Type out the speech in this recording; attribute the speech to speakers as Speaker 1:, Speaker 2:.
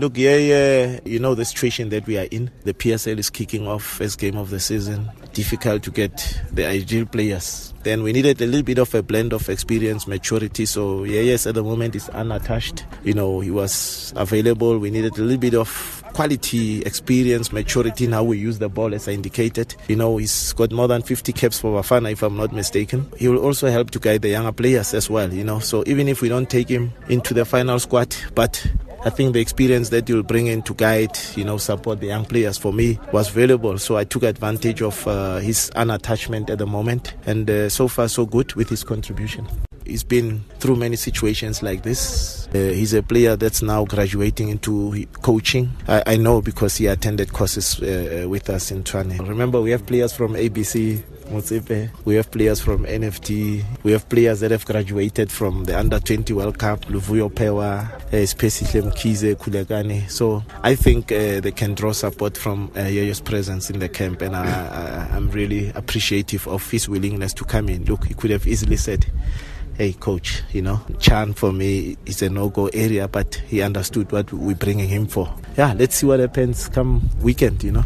Speaker 1: Look, yeah, yeah, you know the situation that we are in. The PSL is kicking off first game of the season. Difficult to get the ideal players. Then we needed a little bit of a blend of experience, maturity. So yeah, yes, at the moment is unattached. You know, he was available. We needed a little bit of quality, experience, maturity in how we use the ball, as I indicated. You know, he's got more than 50 caps for Bafana, if I'm not mistaken. He will also help to guide the younger players as well, you know. So even if we don't take him into the final squad, but I think the experience that you'll bring in to guide, you know, support the young players for me was valuable. So I took advantage of uh, his unattachment at the moment, and uh, so far so good with his contribution. He's been through many situations like this. Uh, he's a player that's now graduating into coaching. I, I know because he attended courses uh, with us in Tshwane. Remember, we have players from ABC, We have players from NFD. We have players that have graduated from the Under 20 World Cup, Luvuyo Phewa, Spesihle Mkhize, Khulekani. So I think uh, they can draw support from uh, presence in the camp, and I, I, I'm really appreciative of his willingness to come in. Look, he could have easily said, hey coach you know CHAN for me is a no-go area but he understood what we're bringing him for yeah let's see what happens come weekend you know